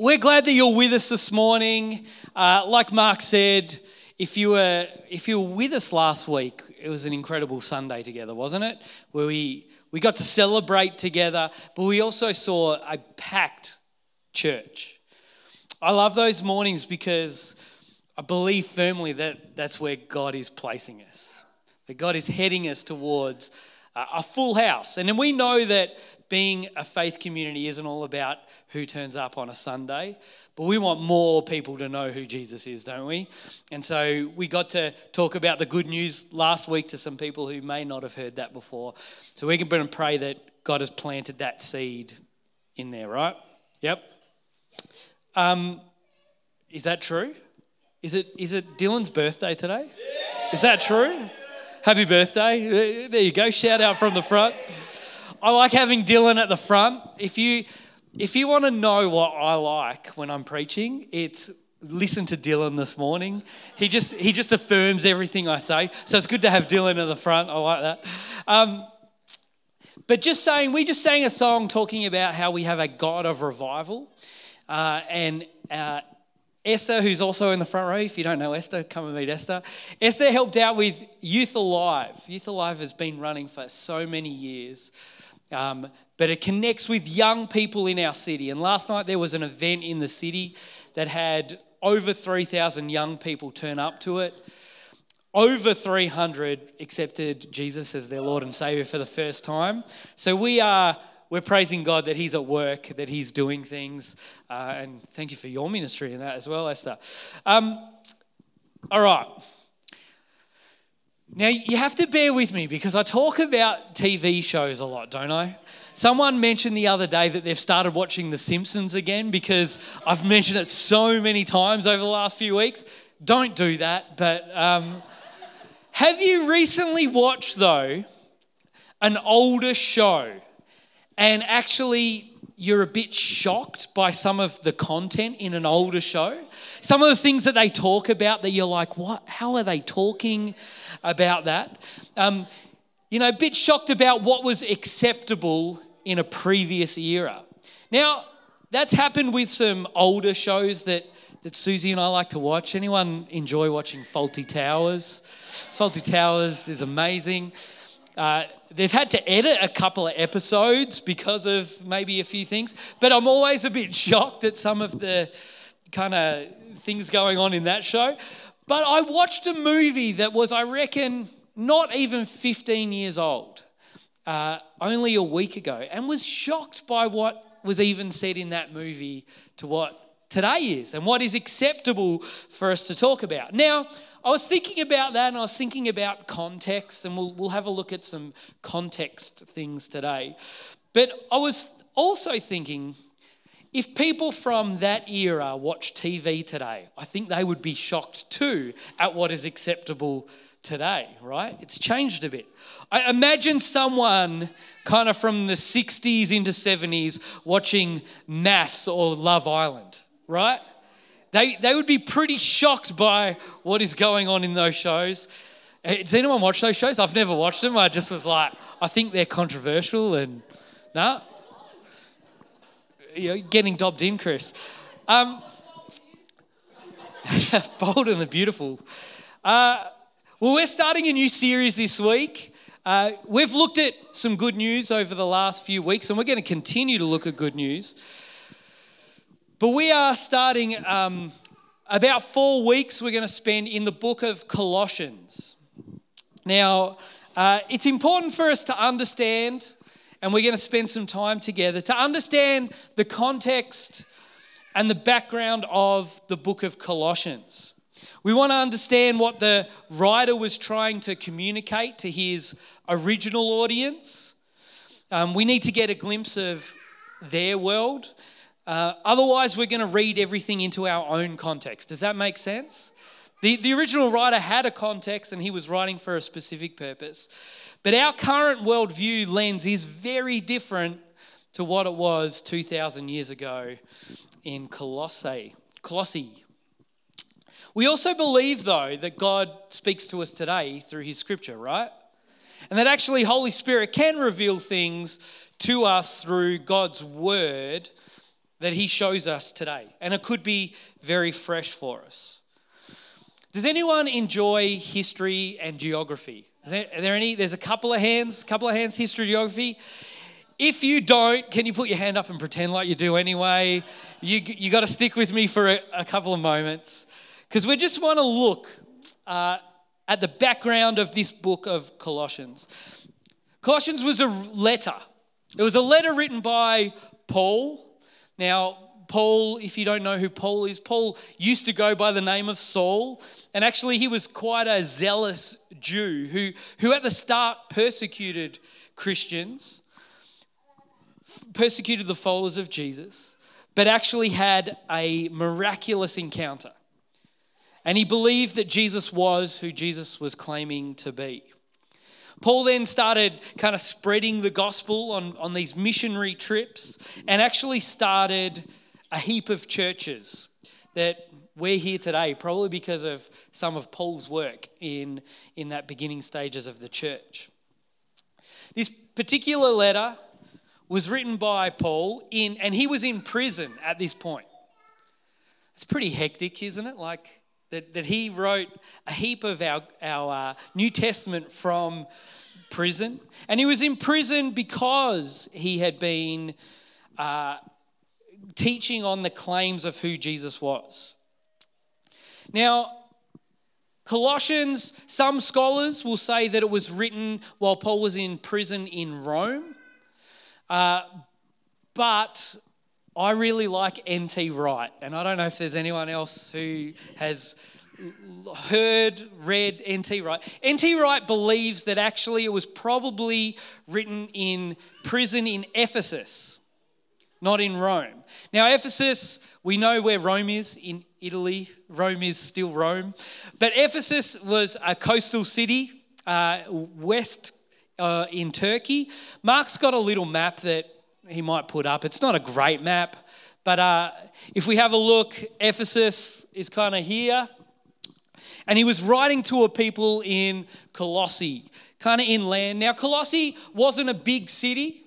We're glad that you're with us this morning. Uh, like Mark said, if you were if you were with us last week, it was an incredible Sunday together, wasn't it? Where we we got to celebrate together, but we also saw a packed church. I love those mornings because I believe firmly that that's where God is placing us. That God is heading us towards a full house. And then we know that being a faith community isn't all about who turns up on a Sunday, but we want more people to know who Jesus is, don't we? And so we got to talk about the good news last week to some people who may not have heard that before. So we can pray that God has planted that seed in there, right? Yep. Um, is that true? Is it, is it Dylan's birthday today? Is that true? Happy birthday. There you go. Shout out from the front. I like having Dylan at the front. If you if you want to know what I like when I'm preaching, it's listen to Dylan this morning. He just he just affirms everything I say. So it's good to have Dylan at the front. I like that. Um, but just saying, we just sang a song talking about how we have a God of revival, uh, and uh, Esther, who's also in the front row, if you don't know Esther, come and meet Esther. Esther helped out with Youth Alive. Youth Alive has been running for so many years. Um, but it connects with young people in our city. And last night there was an event in the city that had over 3,000 young people turn up to it. Over 300 accepted Jesus as their Lord and Savior for the first time. So we are we're praising God that He's at work, that He's doing things, uh, and thank you for your ministry in that as well, Esther. Um, all right. Now, you have to bear with me because I talk about TV shows a lot, don't I? Someone mentioned the other day that they've started watching The Simpsons again because I've mentioned it so many times over the last few weeks. Don't do that. But um, have you recently watched, though, an older show and actually you're a bit shocked by some of the content in an older show? Some of the things that they talk about that you're like, what? How are they talking? About that. Um, you know, a bit shocked about what was acceptable in a previous era. Now, that's happened with some older shows that, that Susie and I like to watch. Anyone enjoy watching Fawlty Towers? Fawlty Towers is amazing. Uh, they've had to edit a couple of episodes because of maybe a few things, but I'm always a bit shocked at some of the kind of things going on in that show. But I watched a movie that was, I reckon, not even 15 years old, uh, only a week ago, and was shocked by what was even said in that movie to what today is and what is acceptable for us to talk about. Now, I was thinking about that and I was thinking about context, and we'll, we'll have a look at some context things today. But I was also thinking if people from that era watch TV today, I think they would be shocked too at what is acceptable today, right? It's changed a bit. I imagine someone kind of from the 60s into 70s watching MAFS or Love Island, right? They, they would be pretty shocked by what is going on in those shows. Uh, does anyone watch those shows? I've never watched them. I just was like, I think they're controversial and no, you're getting dobbed in, Chris. Um, bold and the beautiful. Uh, well, we're starting a new series this week. Uh, we've looked at some good news over the last few weeks, and we're going to continue to look at good news. But we are starting um, about four weeks, we're going to spend in the book of Colossians. Now, uh, it's important for us to understand and we're going to spend some time together to understand the context and the background of the book of Colossians. We want to understand what the writer was trying to communicate to his original audience. Um, we need to get a glimpse of their world. Uh, otherwise, we're going to read everything into our own context. Does that make sense? The, the original writer had a context and he was writing for a specific purpose. But our current worldview lens is very different to what it was 2,000 years ago in Colossae. Colossae. We also believe, though, that God speaks to us today through His Scripture, right? And that actually Holy Spirit can reveal things to us through God's Word that he shows us today. And it could be very fresh for us. Does anyone enjoy history and geography? There, are there any? There's a couple of hands, couple of hands, history, geography. If you don't, can you put your hand up and pretend like you do anyway? You, you got to stick with me for a, a couple of moments because we just want to look uh, at the background of this book of Colossians. Colossians was a letter. It was a letter written by Paul. Now, Paul, if you don't know who Paul is, Paul used to go by the name of Saul. And actually, he was quite a zealous Jew who, who at the start persecuted Christians persecuted the followers of Jesus, but actually had a miraculous encounter. And he believed that Jesus was who Jesus was claiming to be. Paul then started kind of spreading the gospel on, on these missionary trips and actually started a heap of churches that we're here today, probably because of some of Paul's work in, in that beginning stages of the church. This particular letter was written by Paul in, and he was in prison at this point. It's pretty hectic, isn't it? Like that, that he wrote a heap of our, our uh, New Testament from prison. And he was in prison because he had been uh, teaching on the claims of who Jesus was. Now, Colossians, some scholars will say that it was written while Paul was in prison in Rome. Uh, but I really like N.T. Wright, and I don't know if there's anyone else who has heard, read N.T. Wright. N.T. Wright believes that actually it was probably written in prison in Ephesus, not in Rome. Now, Ephesus, we know where Rome is in Italy. Rome is still Rome. But Ephesus was a coastal city, uh, west uh, in Turkey. Mark's got a little map that he might put up. It's not a great map, but uh, if we have a look, Ephesus is kind of here. And he was writing to a people in Colossae, kind of inland. Now, Colossae wasn't a big city,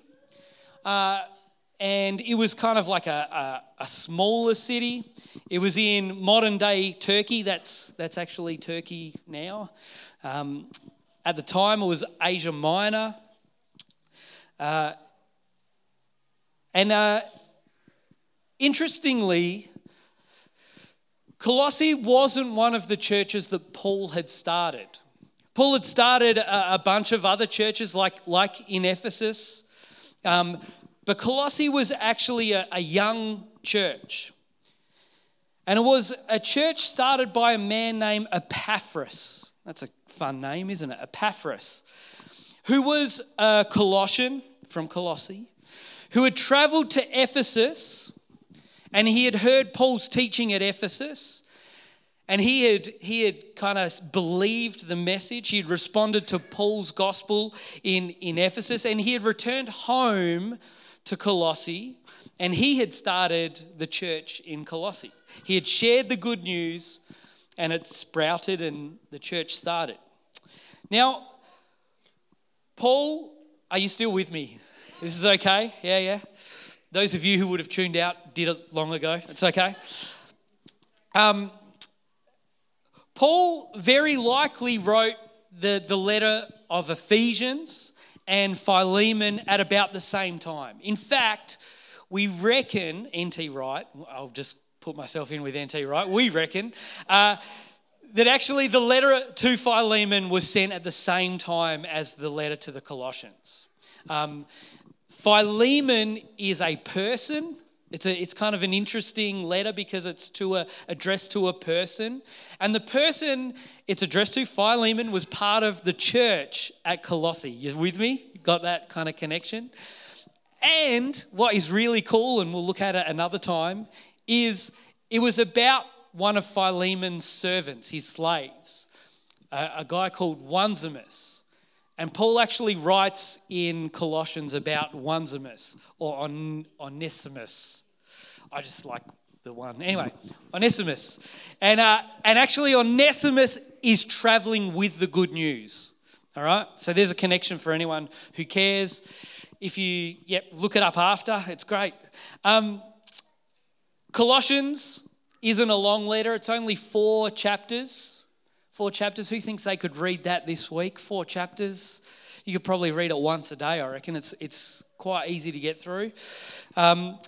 uh, and it was kind of like a, a, a, smaller city. It was in modern day Turkey. That's, that's actually Turkey now. Um, at the time, it was Asia Minor. Uh, and uh, interestingly, Colossae wasn't one of the churches that Paul had started. Paul had started a, a bunch of other churches, like, like in Ephesus. Um, but Colossae was actually a, a young church. And it was a church started by a man named Epaphras. That's a fun name, isn't it? Epaphras, who was a Colossian from Colossae, who had traveled to Ephesus and he had heard Paul's teaching at Ephesus. And he had, he had kind of believed the message. He had responded to Paul's gospel in, in Ephesus. And he had returned home to Colossae. And he had started the church in Colossae. He had shared the good news and it sprouted and the church started. Now, Paul, are you still with me? This is okay? Yeah, yeah. Those of you who would have tuned out did it long ago. It's okay. Um, Paul very likely wrote the, the letter of Ephesians and Philemon at about the same time. In fact, we reckon, N.T. Wright, I'll just put myself in with N.T. Wright, we reckon uh, that actually the letter to Philemon was sent at the same time as the letter to the Colossians. Um, Philemon is a person. It's, a, it's kind of an interesting letter because it's to a, addressed to a person. And the person it's addressed to, Philemon, was part of the church at Colossae. You with me? Got that kind of connection? And what is really cool, and we'll look at it another time, is it was about one of Philemon's servants, his slaves, a, a guy called Onesimus. And Paul actually writes in Colossians about Onesimus or On, Onesimus. I just like the one. Anyway, Onesimus. And, uh, and actually, Onesimus is traveling with the good news. All right? So there's a connection for anyone who cares. If you yep, look it up after, it's great. Um, Colossians isn't a long letter, it's only four chapters. Four chapters. Who thinks they could read that this week? Four chapters. You could probably read it once a day, I reckon. It's, it's quite easy to get through. Um,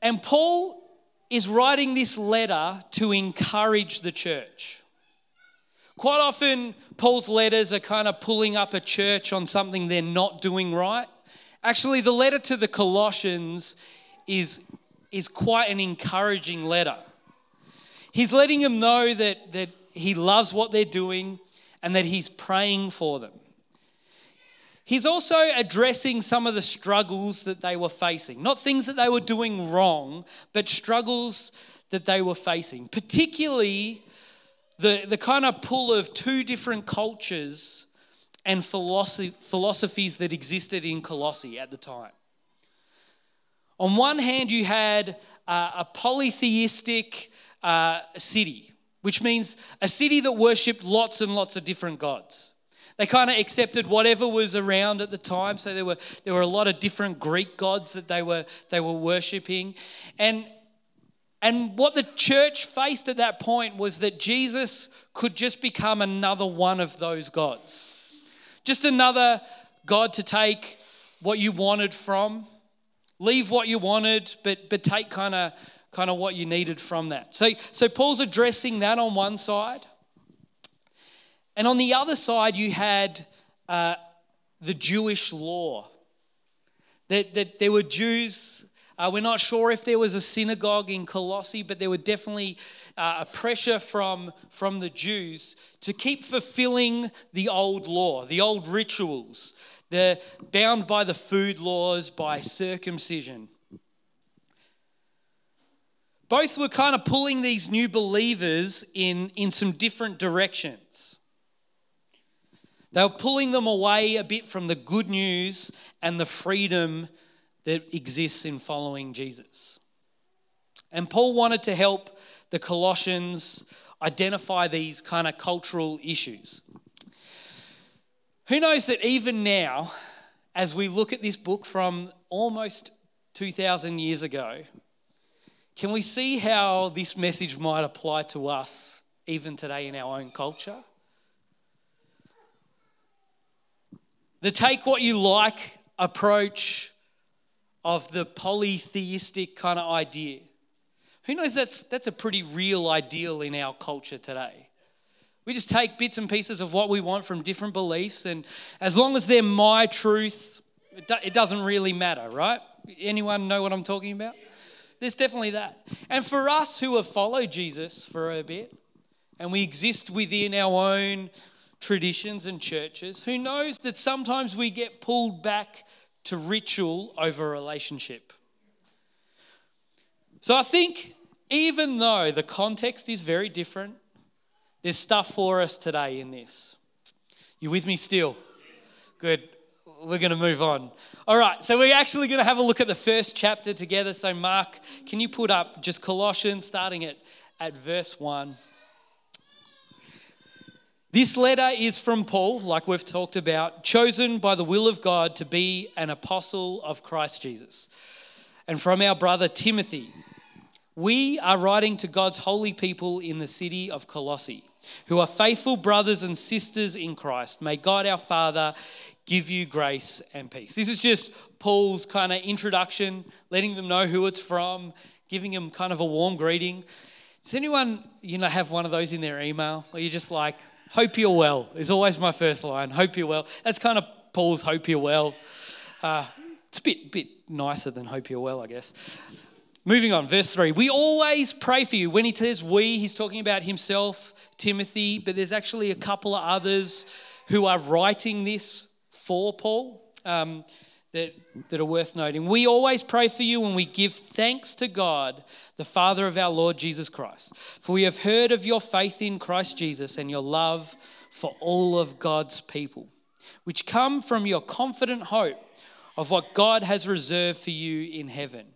and Paul is writing this letter to encourage the church. Quite often, Paul's letters are kind of pulling up a church on something they're not doing right. Actually, the letter to the Colossians is, is quite an encouraging letter. He's letting them know that, that he loves what they're doing and that he's praying for them. He's also addressing some of the struggles that they were facing. Not things that they were doing wrong, but struggles that they were facing. Particularly the, the kind of pull of two different cultures and philosophies that existed in Colossae at the time. On one hand, you had uh, a polytheistic uh, city, which means a city that worshipped lots and lots of different gods. They kind of accepted whatever was around at the time. So there were, there were a lot of different Greek gods that they were, they were worshipping. And, and what the church faced at that point was that Jesus could just become another one of those gods. Just another God to take what you wanted from, leave what you wanted, but, but take kind of kind of what you needed from that. So, so Paul's addressing that on one side. And on the other side, you had uh, the Jewish law. That, that there were Jews, uh, we're not sure if there was a synagogue in Colossae, but there were definitely uh, a pressure from, from the Jews to keep fulfilling the old law, the old rituals. They're bound by the food laws, by circumcision. Both were kind of pulling these new believers in, in some different directions. They were pulling them away a bit from the good news and the freedom that exists in following Jesus. And Paul wanted to help the Colossians identify these kind of cultural issues. Who knows that even now, as we look at this book from almost 2,000 years ago, can we see how this message might apply to us even today in our own culture? The take what you like approach of the polytheistic kind of idea who knows that's, that's a pretty real ideal in our culture today? We just take bits and pieces of what we want from different beliefs, and as long as they're my truth, it, do, it doesn't really matter, right? Anyone know what I'm talking about? There's definitely that. And for us who have followed Jesus for a bit, and we exist within our own traditions and churches, who knows that sometimes we get pulled back to ritual over relationship? So I think even though the context is very different, there's stuff for us today in this. You with me still? Good. We're going to move on. All right, so we're actually going to have a look at the first chapter together. So, Mark, can you put up just Colossians starting at, at verse 1? This letter is from Paul, like we've talked about, chosen by the will of God to be an apostle of Christ Jesus, and from our brother Timothy we are writing to God's holy people in the city of Colossae, who are faithful brothers and sisters in Christ. May God our Father give you grace and peace. This is just Paul's kind of introduction, letting them know who it's from, giving them kind of a warm greeting. Does anyone, you know, have one of those in their email where you're just like, hope you're well, is always my first line, hope you're well. That's kind of Paul's hope you're well. Uh, it's a bit, bit nicer than hope you're well, I guess. Moving on, verse 3. We always pray for you. When he says we, he's talking about himself, Timothy, but there's actually a couple of others who are writing this for Paul um, that, that are worth noting. We always pray for you and we give thanks to God, the Father of our Lord Jesus Christ. For we have heard of your faith in Christ Jesus and your love for all of God's people, which come from your confident hope of what God has reserved for you in heaven.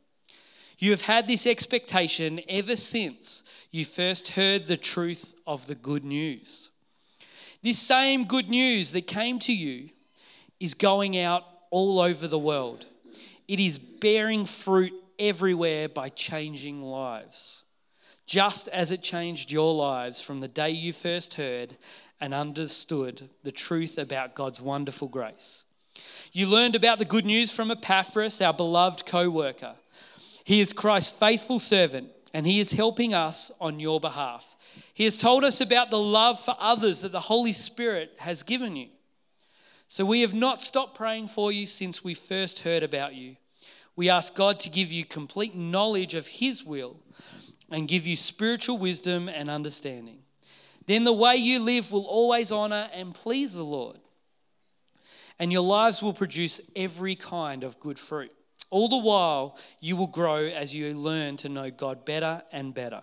You have had this expectation ever since you first heard the truth of the good news. This same good news that came to you is going out all over the world. It is bearing fruit everywhere by changing lives, just as it changed your lives from the day you first heard and understood the truth about God's wonderful grace. You learned about the good news from Epaphras, our beloved co worker. He is Christ's faithful servant, and he is helping us on your behalf. He has told us about the love for others that the Holy Spirit has given you. So we have not stopped praying for you since we first heard about you. We ask God to give you complete knowledge of His will and give you spiritual wisdom and understanding. Then the way you live will always honor and please the Lord and your lives will produce every kind of good fruit. All the while, you will grow as you learn to know God better and better.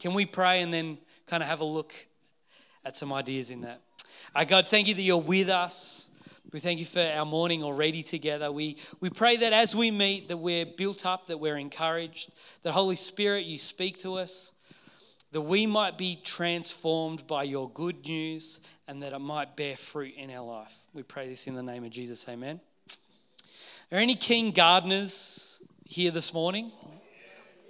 Can we pray and then kind of have a look at some ideas in that? Uh, God, thank you that you're with us. We thank you for our morning already together. We, we pray that as we meet, that we're built up, that we're encouraged, that Holy Spirit, you speak to us, that we might be transformed by your good news and that it might bear fruit in our life. We pray this in the name of Jesus. Amen. Are any keen gardeners here this morning?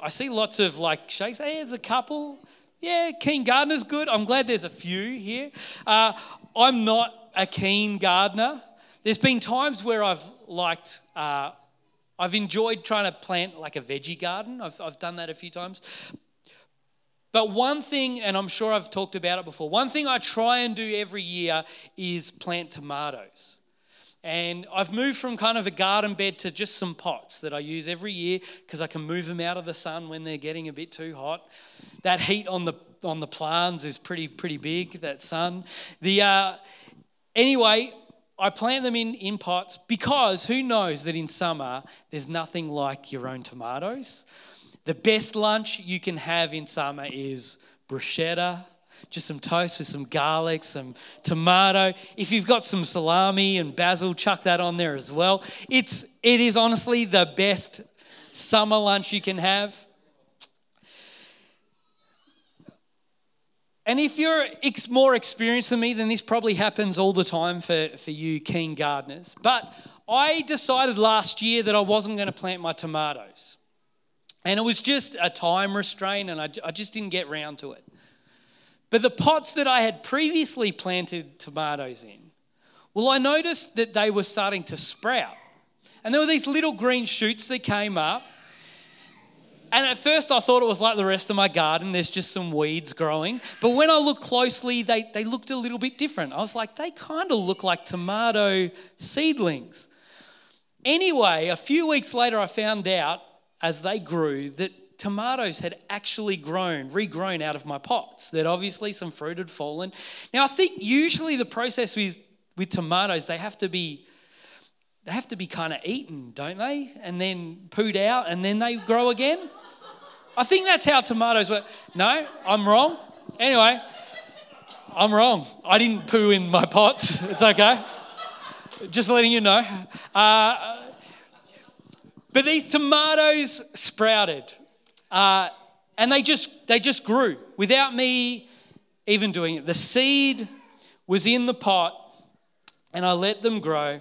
I see lots of like shakes. Hey, there's a couple. Yeah, keen gardener's good. I'm glad there's a few here. Uh, I'm not a keen gardener. There's been times where I've liked, uh, I've enjoyed trying to plant like a veggie garden. I've, I've done that a few times. But one thing, and I'm sure I've talked about it before, one thing I try and do every year is plant tomatoes. And I've moved from kind of a garden bed to just some pots that I use every year because I can move them out of the sun when they're getting a bit too hot. That heat on the on the plants is pretty pretty big. That sun. The uh, anyway, I plant them in in pots because who knows that in summer there's nothing like your own tomatoes. The best lunch you can have in summer is bruschetta, just some toast with some garlic, some tomato. If you've got some salami and basil, chuck that on there as well. It's it is honestly the best summer lunch you can have. And if you're more experienced than me, then this probably happens all the time for, for you keen gardeners. But I decided last year that I wasn't going to plant my tomatoes. And it was just a time restraint, and I, I just didn't get round to it. But the pots that I had previously planted tomatoes in, well, I noticed that they were starting to sprout. And there were these little green shoots that came up. And at first, I thought it was like the rest of my garden. There's just some weeds growing. But when I looked closely, they, they looked a little bit different. I was like, they kind of look like tomato seedlings. Anyway, a few weeks later, I found out as they grew that tomatoes had actually grown, regrown out of my pots, that obviously some fruit had fallen. Now, I think usually the process with, with tomatoes, they have to be they have to be kind of eaten, don't they? And then pooed out and then they grow again. I think that's how tomatoes work. No, I'm wrong. Anyway, I'm wrong. I didn't poo in my pots. It's okay. Just letting you know. Uh, but these tomatoes sprouted. Uh, and they just they just grew without me even doing it. The seed was in the pot and I let them grow.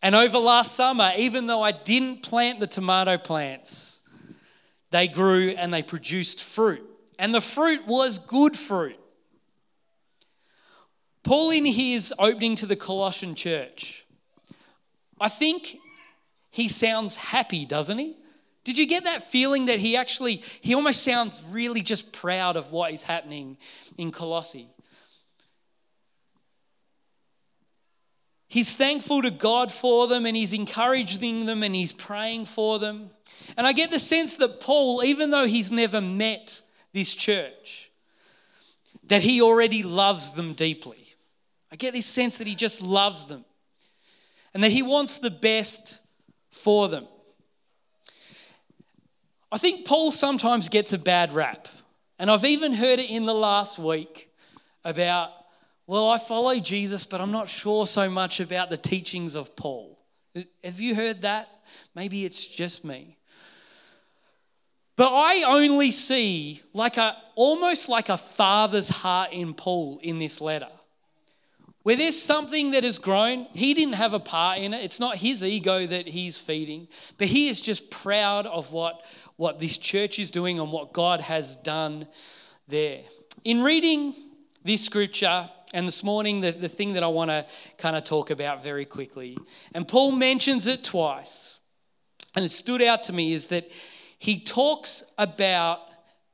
And over last summer, even though I didn't plant the tomato plants, they grew and they produced fruit. And the fruit was good fruit. Paul, in his opening to the Colossian church, I think he sounds happy, doesn't he? Did you get that feeling that he actually, he almost sounds really just proud of what is happening in Colossae? He's thankful to God for them and he's encouraging them and he's praying for them. And I get the sense that Paul, even though he's never met this church, that he already loves them deeply. I get this sense that he just loves them and that he wants the best for them. I think Paul sometimes gets a bad rap. And I've even heard it in the last week about, well, I follow Jesus, but I'm not sure so much about the teachings of Paul. Have you heard that? Maybe it's just me. But I only see like a almost like a father's heart in Paul in this letter. Where there's something that has grown, he didn't have a part in it. It's not his ego that he's feeding, but he is just proud of what, what this church is doing and what God has done there. In reading this scripture, and this morning, the, the thing that I want to kind of talk about very quickly, and Paul mentions it twice, and it stood out to me, is that he talks about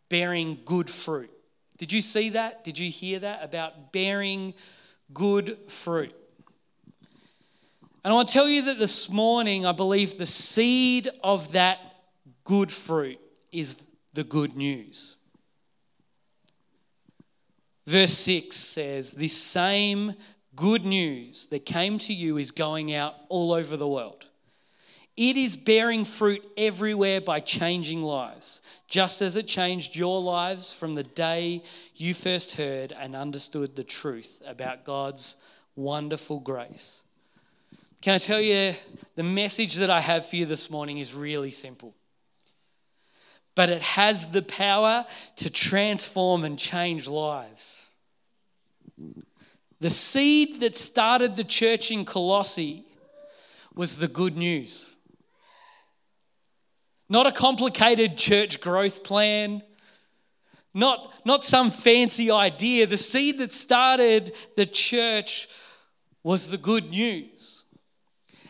bearing good fruit. Did you see that? Did you hear that? About bearing good fruit. And I want to tell you that this morning, I believe the seed of that good fruit is the good news. Verse 6 says, This same good news that came to you is going out all over the world. It is bearing fruit everywhere by changing lives, just as it changed your lives from the day you first heard and understood the truth about God's wonderful grace. Can I tell you, the message that I have for you this morning is really simple, but it has the power to transform and change lives. The seed that started the church in Colossae was the good news. Not a complicated church growth plan, not, not some fancy idea. The seed that started the church was the good news.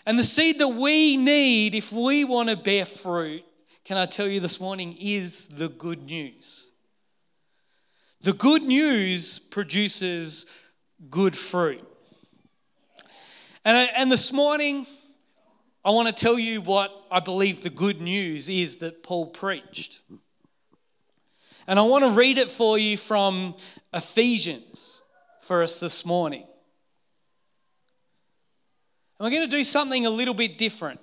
And the seed that we need if we want to bear fruit, can I tell you this morning, is the good news. The good news produces good fruit. And, and this morning, I want to tell you what I believe the good news is that Paul preached. And I want to read it for you from Ephesians for us this morning. And we're going to do something a little bit different.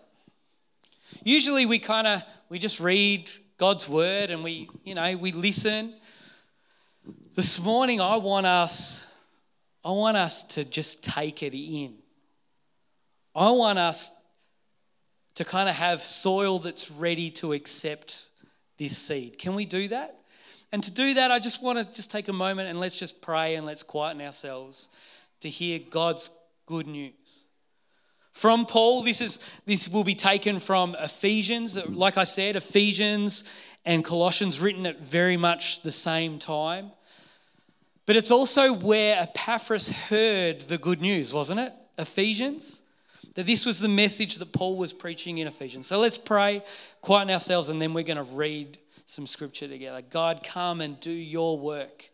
Usually we kind of we just read God's word and we, you know, we listen. This morning I want us I want us to just take it in. I want us to kind of have soil that's ready to accept this seed. Can we do that? And to do that, I just want to just take a moment and let's just pray and let's quieten ourselves to hear God's good news. From Paul, this is this will be taken from Ephesians. Like I said, Ephesians and Colossians written at very much the same time. But it's also where Epaphras heard the good news, wasn't it? Ephesians that this was the message that Paul was preaching in Ephesians. So let's pray, quieten ourselves, and then we're going to read some scripture together. God, come and do your work.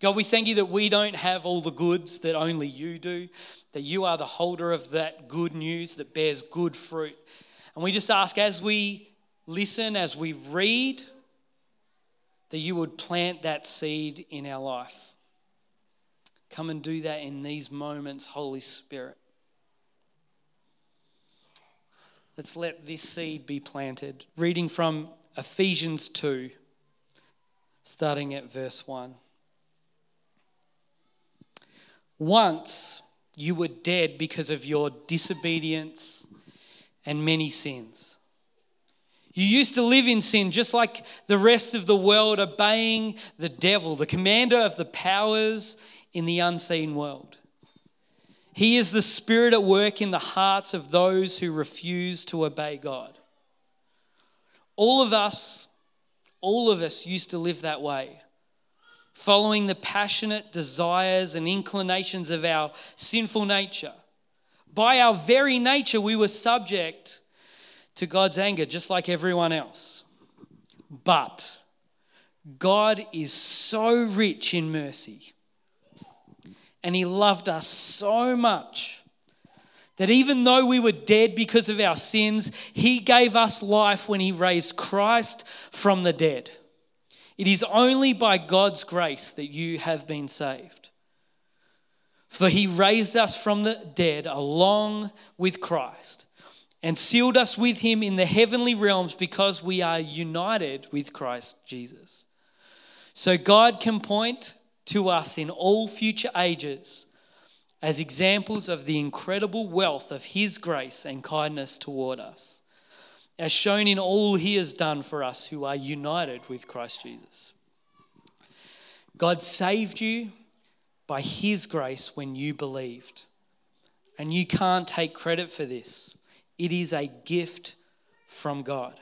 God, we thank you that we don't have all the goods that only you do, that you are the holder of that good news that bears good fruit. And we just ask as we listen, as we read, that you would plant that seed in our life. Come and do that in these moments, Holy Spirit. Let's let this seed be planted. Reading from Ephesians 2, starting at verse 1. Once you were dead because of your disobedience and many sins. You used to live in sin just like the rest of the world, obeying the devil, the commander of the powers in the unseen world. He is the Spirit at work in the hearts of those who refuse to obey God. All of us, all of us used to live that way, following the passionate desires and inclinations of our sinful nature. By our very nature, we were subject to God's anger, just like everyone else. But God is so rich in mercy and He loved us so much that even though we were dead because of our sins, He gave us life when He raised Christ from the dead. It is only by God's grace that you have been saved. For He raised us from the dead along with Christ and sealed us with him in the heavenly realms because we are united with Christ Jesus. So God can point to us in all future ages as examples of the incredible wealth of his grace and kindness toward us, as shown in all he has done for us who are united with Christ Jesus. God saved you by his grace when you believed. And you can't take credit for this. It is a gift from God.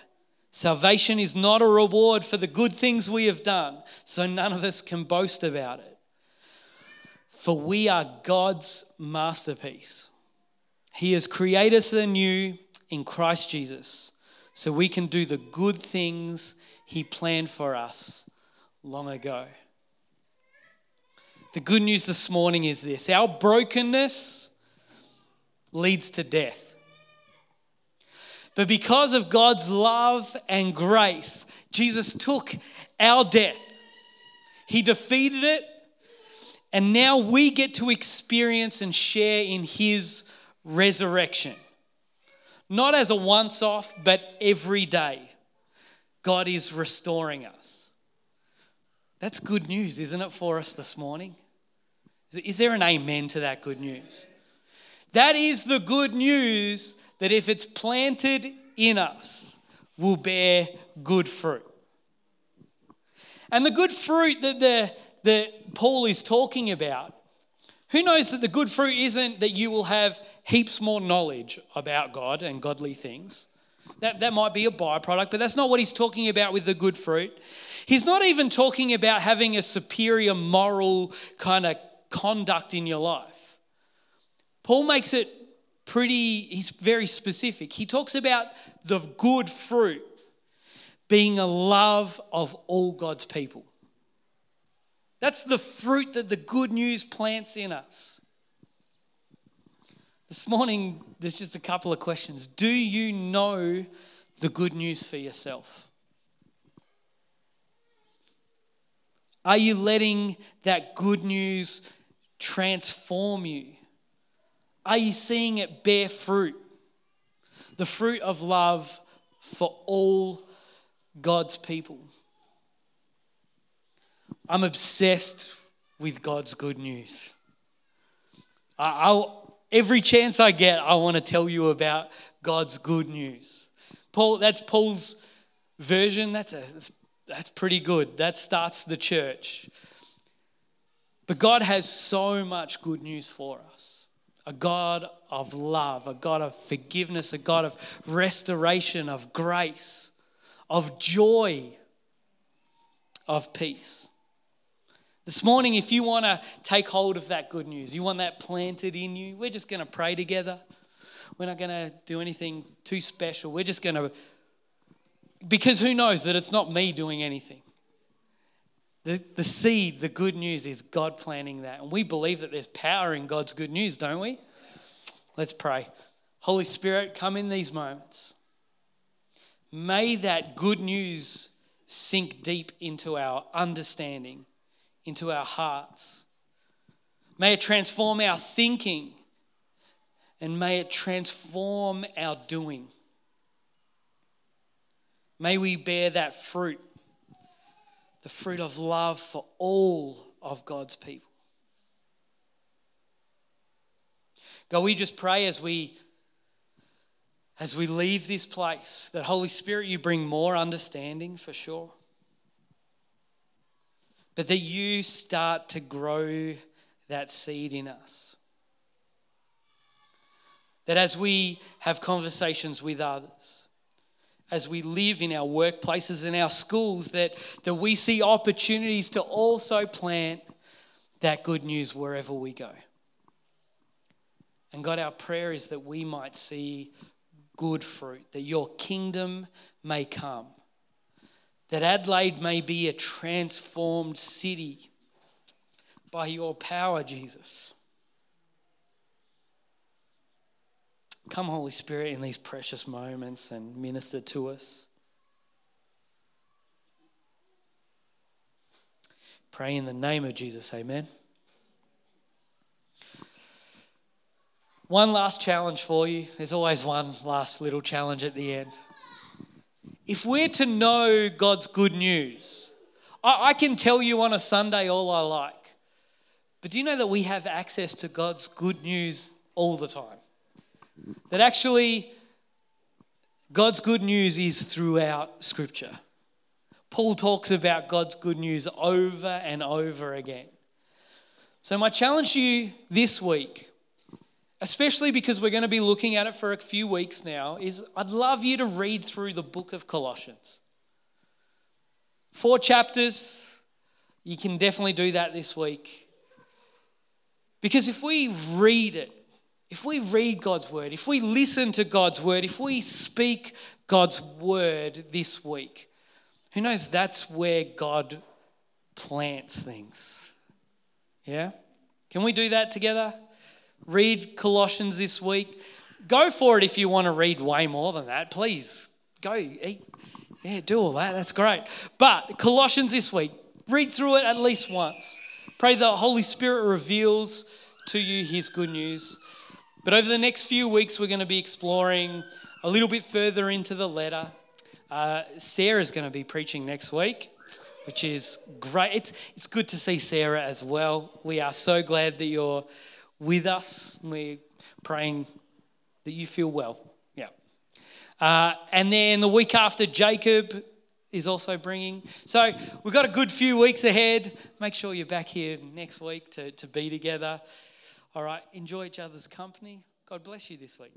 Salvation is not a reward for the good things we have done, so none of us can boast about it. For we are God's masterpiece. He has created us anew in Christ Jesus so we can do the good things He planned for us long ago. The good news this morning is this our brokenness leads to death. But because of God's love and grace, Jesus took our death, He defeated it, and now we get to experience and share in His resurrection. Not as a once off, but every day. God is restoring us. That's good news, isn't it, for us this morning? Is there an amen to that good news? That is the good news that if it's planted in us, will bear good fruit. And the good fruit that, the, that Paul is talking about, who knows that the good fruit isn't that you will have heaps more knowledge about God and godly things? That, that might be a byproduct, but that's not what he's talking about with the good fruit. He's not even talking about having a superior moral kind of conduct in your life. Paul makes it pretty, he's very specific. He talks about the good fruit being a love of all God's people. That's the fruit that the good news plants in us. This morning, there's just a couple of questions. Do you know the good news for yourself? Are you letting that good news transform you? Are you seeing it bear fruit? The fruit of love for all God's people. I'm obsessed with God's good news. I'll, every chance I get, I want to tell you about God's good news. Paul, that's Paul's version. That's, a, that's, that's pretty good. That starts the church. But God has so much good news for us a God of love, a God of forgiveness, a God of restoration, of grace, of joy, of peace. This morning, if you want to take hold of that good news, you want that planted in you, we're just going to pray together. We're not going to do anything too special. We're just going to, because who knows that it's not me doing anything. The, the seed, the good news is God planting that. And we believe that there's power in God's good news, don't we? Let's pray. Holy Spirit, come in these moments. May that good news sink deep into our understanding, into our hearts. May it transform our thinking and may it transform our doing. May we bear that fruit the fruit of love for all of God's people. God, we just pray as we as we leave this place that Holy Spirit you bring more understanding for sure. But that you start to grow that seed in us. That as we have conversations with others, as we live in our workplaces and our schools that, that we see opportunities to also plant that good news wherever we go. And God, our prayer is that we might see good fruit, that your kingdom may come, that Adelaide may be a transformed city by your power, Jesus. Come, Holy Spirit, in these precious moments and minister to us. Pray in the name of Jesus, amen. One last challenge for you. There's always one last little challenge at the end. If we're to know God's good news, I, I can tell you on a Sunday all I like. But do you know that we have access to God's good news all the time? That actually, God's good news is throughout Scripture. Paul talks about God's good news over and over again. So, my challenge to you this week, especially because we're going to be looking at it for a few weeks now, is I'd love you to read through the book of Colossians. Four chapters, you can definitely do that this week. Because if we read it, if we read God's word, if we listen to God's word, if we speak God's word this week, who knows that's where God plants things. Yeah? Can we do that together? Read Colossians this week. Go for it if you want to read way more than that. Please go eat. Yeah, do all that. That's great. But Colossians this week, read through it at least once. Pray the Holy Spirit reveals to you his good news. But over the next few weeks, we're going to be exploring a little bit further into the letter. Uh, Sarah's going to be preaching next week, which is great. It's, it's good to see Sarah as well. We are so glad that you're with us. We're praying that you feel well. Yeah. Uh, and then the week after, Jacob is also bringing. So we've got a good few weeks ahead. Make sure you're back here next week to, to be together. All right, enjoy each other's company. God bless you this week.